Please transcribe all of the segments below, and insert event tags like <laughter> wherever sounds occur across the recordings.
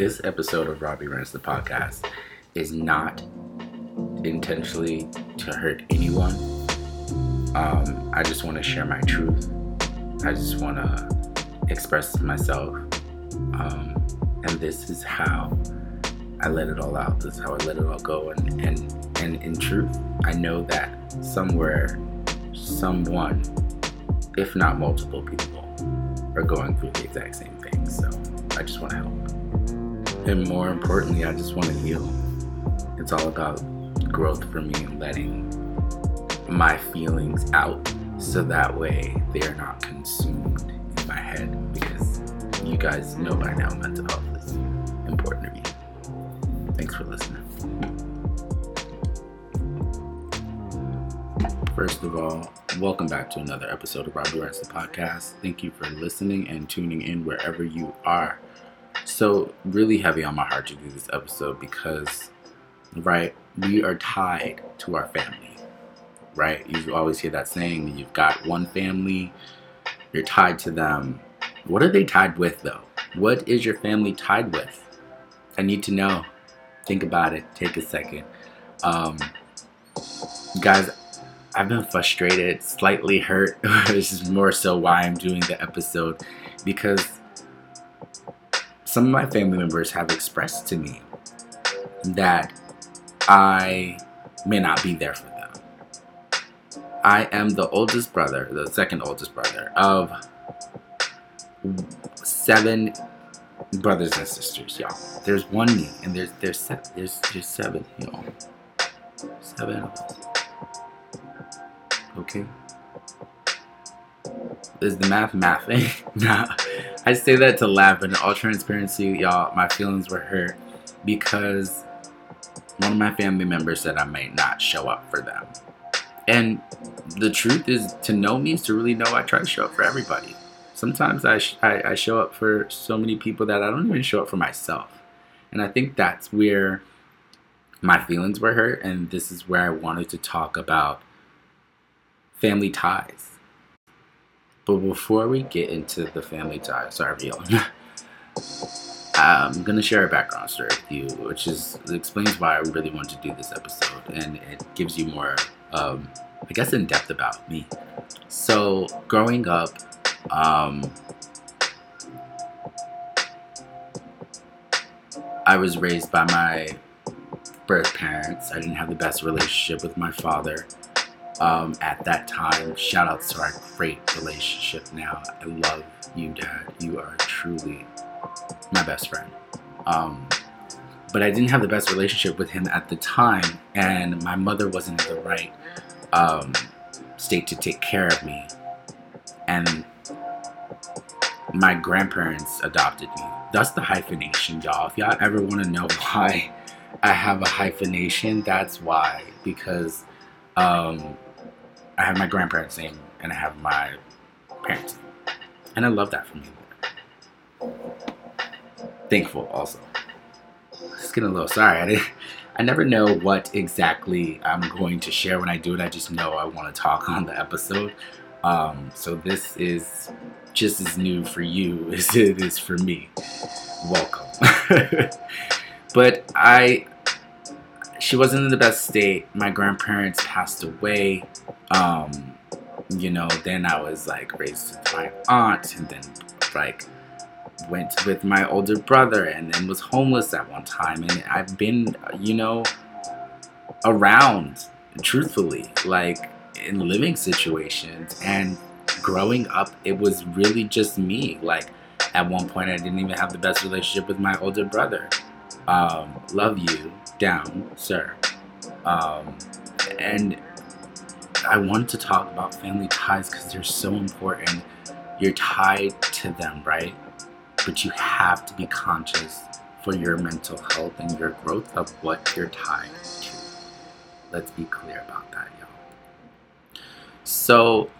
This episode of Robbie Runs the Podcast is not intentionally to hurt anyone. Um, I just want to share my truth. I just want to express myself. Um, and this is how I let it all out. This is how I let it all go. And, and, and in truth, I know that somewhere, someone, if not multiple people, are going through the exact same thing. So I just want to help. And more importantly, I just want to heal. It's all about growth for me and letting my feelings out so that way they are not consumed in my head because you guys know by now mental health is important to me. Thanks for listening. First of all, welcome back to another episode of Robbie Runs the Podcast. Thank you for listening and tuning in wherever you are. So, really heavy on my heart to do this episode because, right, we are tied to our family, right? You always hear that saying, you've got one family, you're tied to them. What are they tied with, though? What is your family tied with? I need to know. Think about it. Take a second. Um, guys, I've been frustrated, slightly hurt. <laughs> this is more so why I'm doing the episode because some of my family members have expressed to me that I may not be there for them. I am the oldest brother, the second oldest brother of seven brothers and sisters, y'all. There's one me, and there's there's seven, there's there's seven, y'all. Seven of us. Okay. Is the math mathing? <laughs> nah. I say that to laugh, but in all transparency, y'all, my feelings were hurt because one of my family members said I might not show up for them. And the truth is, to know me is to really know I try to show up for everybody. Sometimes I, sh- I, I show up for so many people that I don't even show up for myself. And I think that's where my feelings were hurt, and this is where I wanted to talk about family ties. But before we get into the family ties, sorry. I'm gonna share a background story with you, which is explains why I really wanted to do this episode, and it gives you more, um, I guess, in depth about me. So, growing up, um, I was raised by my birth parents. I didn't have the best relationship with my father um, at that time. Shout out to our great relationship now. I love you, Dad. You are truly my best friend. Um, but I didn't have the best relationship with him at the time, and my mother wasn't in the right um, state to take care of me. And my grandparents adopted me. That's the hyphenation, y'all. If y'all ever want to know <laughs> why I have a hyphenation, that's why. Because um, I have my grandparents' name and I have my parents' name. And I love that for me. Thankful also. Just getting a little sorry. I didn't I never know what exactly I'm going to share when I do it. I just know I want to talk on the episode. Um, so this is just as new for you <laughs> as it is for me. Welcome. <laughs> but I she wasn't in the best state. My grandparents passed away. Um, you know, then I was like raised with my aunt and then like went with my older brother and then was homeless at one time and I've been, you know, around truthfully like in living situations and growing up it was really just me like at one point i didn't even have the best relationship with my older brother um, love you down sir. Um, and i wanted to talk about family ties because they're so important. You're tied to them right? But you have to be conscious for your mental health and your growth of what you're tied to. Let's be clear about that y'all. So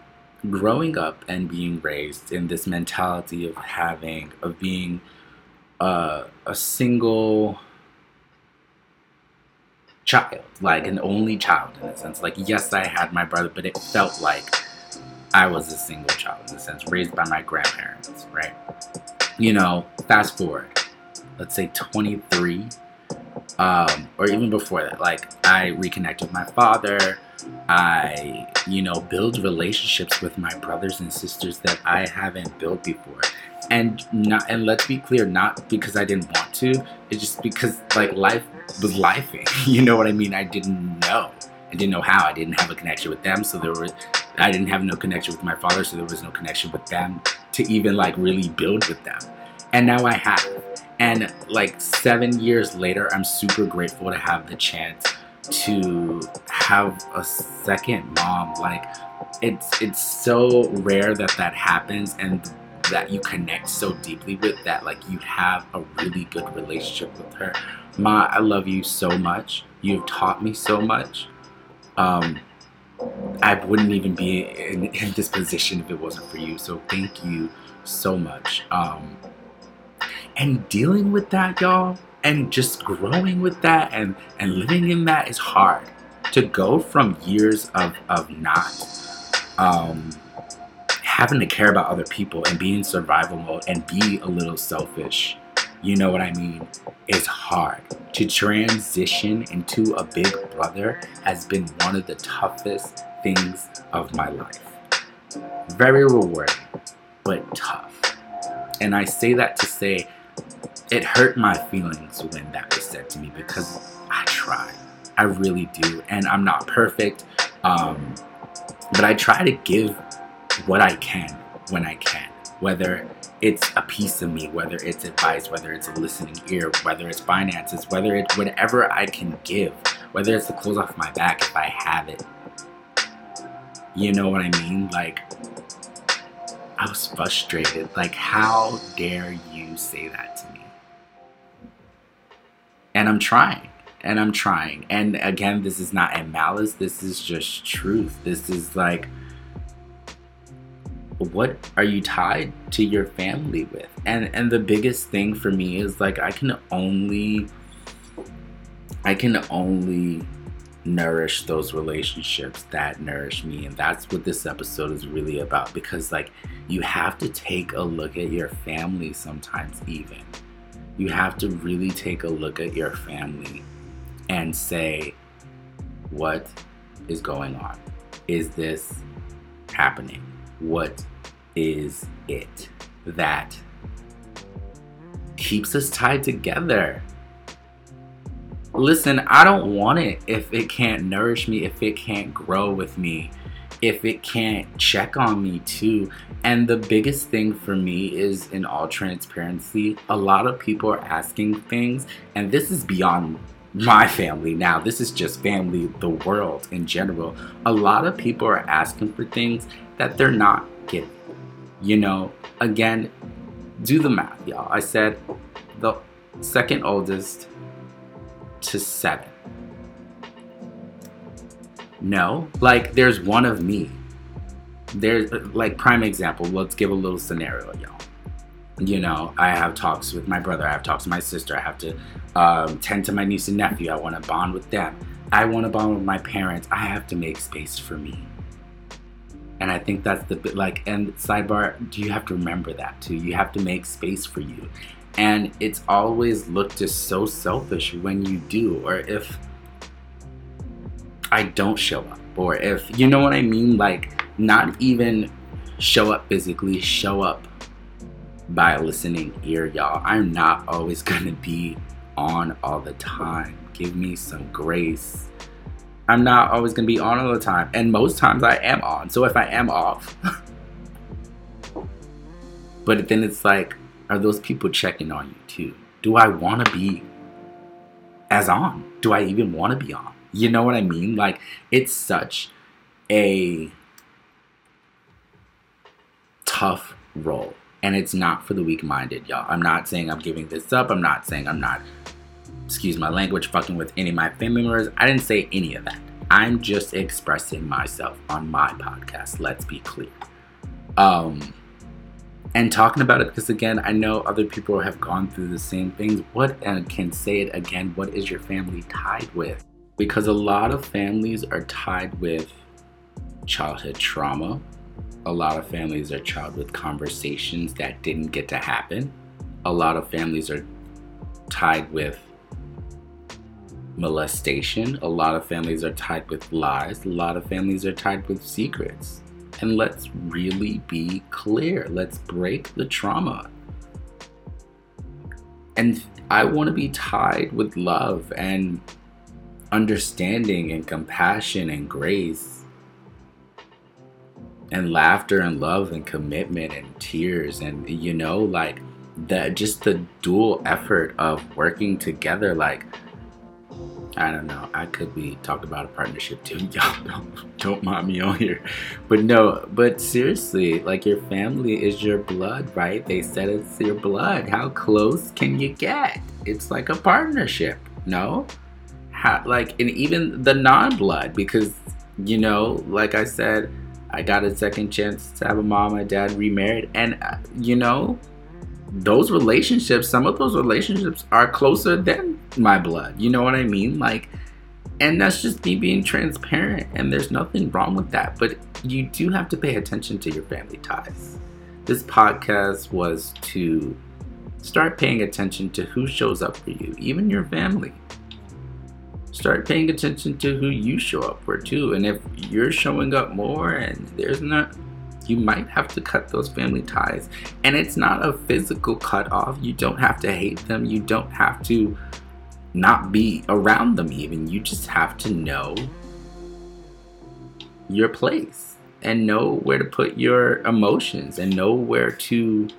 growing up and being raised in this mentality of having of being uh, a single child like an only child in a sense like yes i had my brother but it felt like i was a single child in a sense raised by my grandparents right you know fast forward let's say 23, um, or even before that, like I reconnect with my father. I, you know, build relationships with my brothers and sisters that I haven't built before. And not and let's be clear, not because I didn't want to, it's just because like life was lifing. <laughs> You know what I mean? I didn't know. I didn't know how. I didn't have a connection with them, so there was I didn't have no connection with my father, so there was no connection with them to even like really build with them. And now I have. And like seven years later, I'm super grateful to have the chance to have a second mom. Like it's it's so rare that that happens and that you connect so deeply with that like you have a really good relationship with her. Ma, I love you so much. You've taught me so much. Um, I wouldn't even be in, in, this position if it wasn't for you. So thank you so much. Um, and dealing with that, y'all, and just growing with that and, and living in that is hard. To go from years of, of not um, having to care about other people and be in survival mode and be a little selfish, you know what I mean, is hard. To transition into a big brother has been one of the toughest things of my life. Very rewarding, but tough. And I say that to say it hurt my feelings when that was said to me because I try. I really do. And I'm not perfect. Um, but I try to give what I can when I can. Whether it's a piece of me, whether it's advice, whether it's a listening ear, whether it's finances, whether it's whatever I can give, whether it's the clothes off my back if I have it. You know what I mean? Like, I was frustrated. Like, how dare you say that to me? And I'm trying. And I'm trying. And again, this is not a malice. This is just truth. This is like, what are you tied to your family with? And and the biggest thing for me is like I can only I can only nourish those relationships that nourish me. And that's what this episode is really about because like you have to take a look at your family sometimes even. You have to really take a look at your family and say what is going on? Is this happening what is it that keeps us tied together listen, I don't want it if it can't nourish me, if it can't grow with me, if it can't check on me too. And the biggest thing for me is, in all transparency, a lot of people are asking things, and this is beyond my family now. This is just family, the world in general. A lot of people are asking for things that they're not getting. You know, again, do the math, y'all. I said the second oldest to seven. No, like there's one of me. There's like prime example. Let's give a little scenario, y'all. You know, I have talks with my brother. I have talks with my sister. I have to um, tend to my niece and nephew. I want to bond with them. I want to bond with my parents. I have to make space for me. And I think that's the bit like, and sidebar, do you have to remember that too? You have to make space for you. And it's always looked as so selfish when you do, or if I don't show up, or if you know what I mean, like not even show up physically, show up by listening ear, y'all. I'm not always gonna be on all the time. Give me some grace. I'm not always gonna be on all the time, and most times I am on. So if I am off, <laughs> but then it's like are those people checking on you too? Do I want to be as on? Do I even want to be on? You know what I mean? Like, it's such a tough role. And it's not for the weak minded, y'all. I'm not saying I'm giving this up. I'm not saying I'm not, excuse my language, fucking with any of my family members. I didn't say any of that. I'm just expressing myself on my podcast. Let's be clear. Um, and talking about it because again i know other people have gone through the same things what and can say it again what is your family tied with because a lot of families are tied with childhood trauma a lot of families are tied with conversations that didn't get to happen a lot of families are tied with molestation. A lot of families are tied with lies. A lot of families are tied with secrets. And let's really be clear. Let's break the trauma. And I want to be tied with love and understanding and compassion and grace and laughter and love and commitment and tears and you know like that just the dual effort of working together like I don't know. I could be talking about a partnership too. <laughs> Y'all don't, don't mind me on here. But no, but seriously, like your family is your blood, right? They said it's your blood. How close can you get? It's like a partnership, no? How, like, and even the non blood, because, you know, like I said, I got a second chance to have a mom and dad remarried. And, uh, you know, those relationships, some of those relationships are closer than my blood. You know what I mean? Like, and that's just me being transparent, and there's nothing wrong with that. But you do have to pay attention to your family ties. This podcast was to start paying attention to who shows up for you, even your family. Start paying attention to who you show up for too. And if you're showing up more and there's not you might have to cut those family ties. And it's not a physical cut off. You don't have to hate them. You don't have to not be around them, even. You just have to know your place and know where to put your emotions and know where to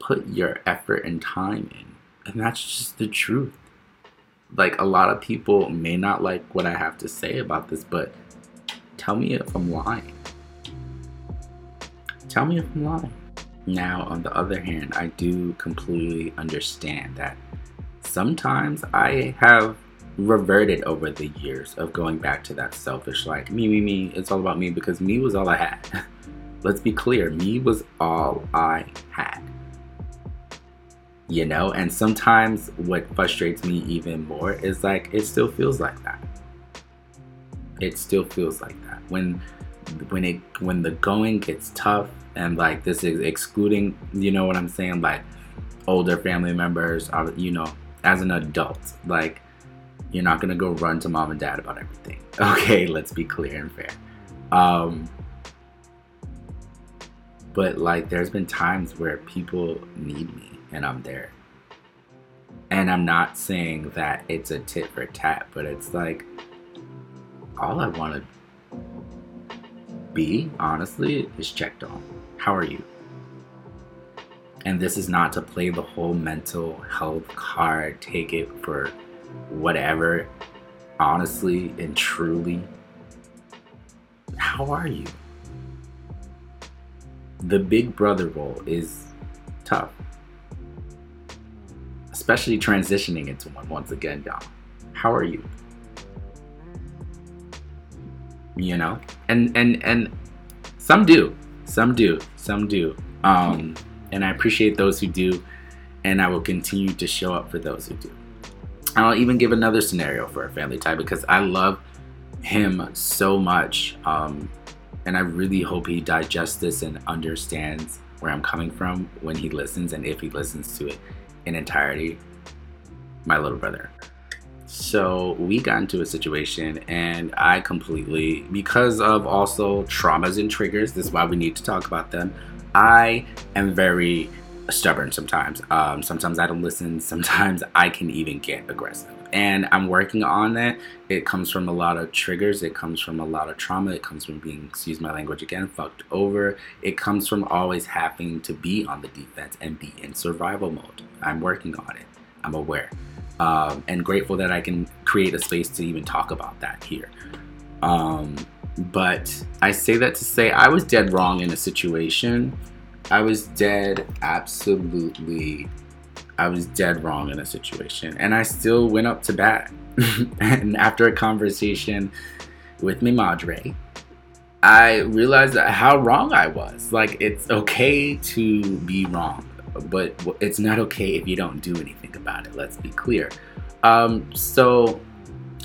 put your effort and time in. And that's just the truth. Like, a lot of people may not like what I have to say about this, but Tell me if I'm lying. Tell me if I'm lying. Now, on the other hand, I do completely understand that sometimes I have reverted over the years of going back to that selfish, like, me, me, me, it's all about me because me was all I had. <laughs> Let's be clear, me was all I had. You know, and sometimes what frustrates me even more is like, it still feels like that. It still feels like that when when it when the going gets tough and like this is excluding you know what i'm saying? Like older family members are you know as an adult like you're not gonna go run to mom and dad about everything. <laughs> Okay let's be clear and fair. Um but like there's been times where people need me and i'm there. And i'm not saying that it's a tit for tat but it's like all i want to be, honestly, is checked on. How are you? And this is not to play the whole mental health card, take it for whatever. Honestly and truly, how are you? The big brother role is tough, especially transitioning into one once again, y'all. How are you? You know? And and and some do some do some do. Um and i appreciate those who do and i will continue to show up for those who do. I'll even give another scenario for a family tie because i love him so much um and i really hope he digests this and understands where i'm coming from when he listens and if he listens to it in entirety my little brother so we got into a situation, and I completely, because of also traumas and triggers, this is why we need to talk about them. I am very stubborn sometimes. Um, sometimes I don't listen. <laughs> Sometimes I can even get aggressive. And I'm working on that. It comes from a lot of triggers. It comes from a lot of trauma. It comes from being, excuse my language again, fucked over. It comes from always having to be on the defense and be in survival mode. I'm working on it. I'm aware um, and grateful that I can create a space to even talk about that here. Um, but I say that to say I was dead wrong in a situation. I was dead, absolutely. I was dead wrong in a situation, and I still went up to bat. <laughs> and after a conversation with my madre, I realized how wrong I was. Like, it's okay to be wrong but it's not okay if you don't do anything about it. Let's be clear. Um, so,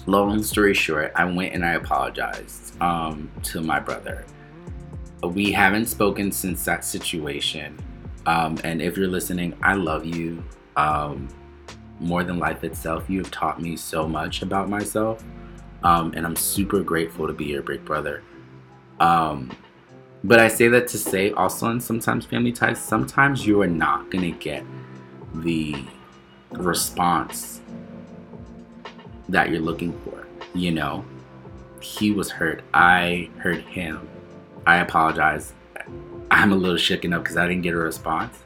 long story short, I went and I apologized um, to my brother. We haven't spoken since that situation. Um, and if you're listening, I love you. Um, more than life itself, you have taught me so much about myself. Um, and I'm super grateful to be your big brother. But I say that to say also, and sometimes family ties, sometimes you are not going to get the response that you're looking for. You know, he was hurt. I hurt him. I apologize. I'm a little shaken up because I didn't get a response.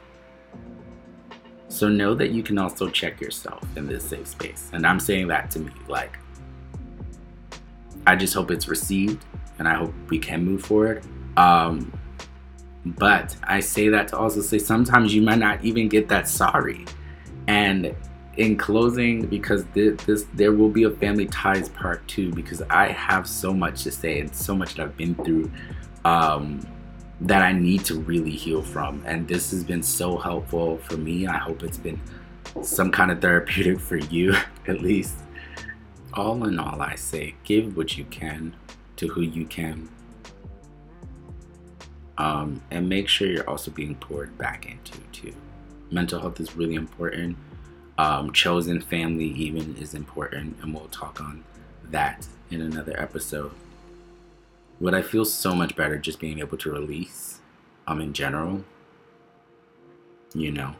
So know that you can also check yourself in this safe space. And I'm saying that to me. Like, I just hope it's received and I hope we can move forward. Um, but I say that to also say sometimes you might not even get that sorry. And in closing, because this, this there will be a family ties part two because I have so much to say and so much that I've been through um, that I need to really heal from. And this has been so helpful for me. I hope it's been some kind of therapeutic for you, <laughs> at least. All in all, I say give what you can to who you can. Um, and make sure you're also being poured back into too. Mental health is really important. Um, chosen family even is important, and we'll talk on that in another episode. But I feel so much better just being able to release, um, in general. You know.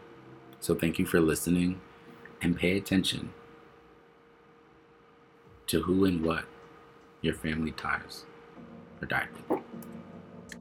So thank you for listening, and pay attention to who and what your family ties or died with.